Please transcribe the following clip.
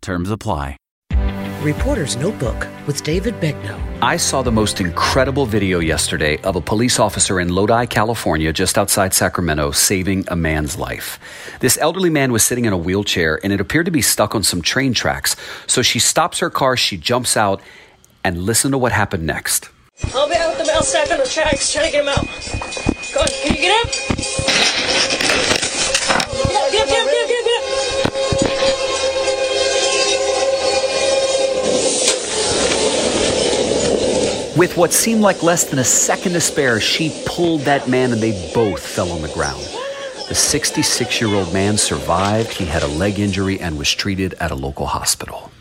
Terms apply. Reporter's Notebook with David Begnaud. I saw the most incredible video yesterday of a police officer in Lodi, California, just outside Sacramento, saving a man's life. This elderly man was sitting in a wheelchair and it appeared to be stuck on some train tracks. So she stops her car, she jumps out, and listen to what happened next. I'll be out the bell stack on the tracks trying to get him out. Go on, can you get up? With what seemed like less than a second to spare, she pulled that man and they both fell on the ground. The 66 year old man survived. He had a leg injury and was treated at a local hospital.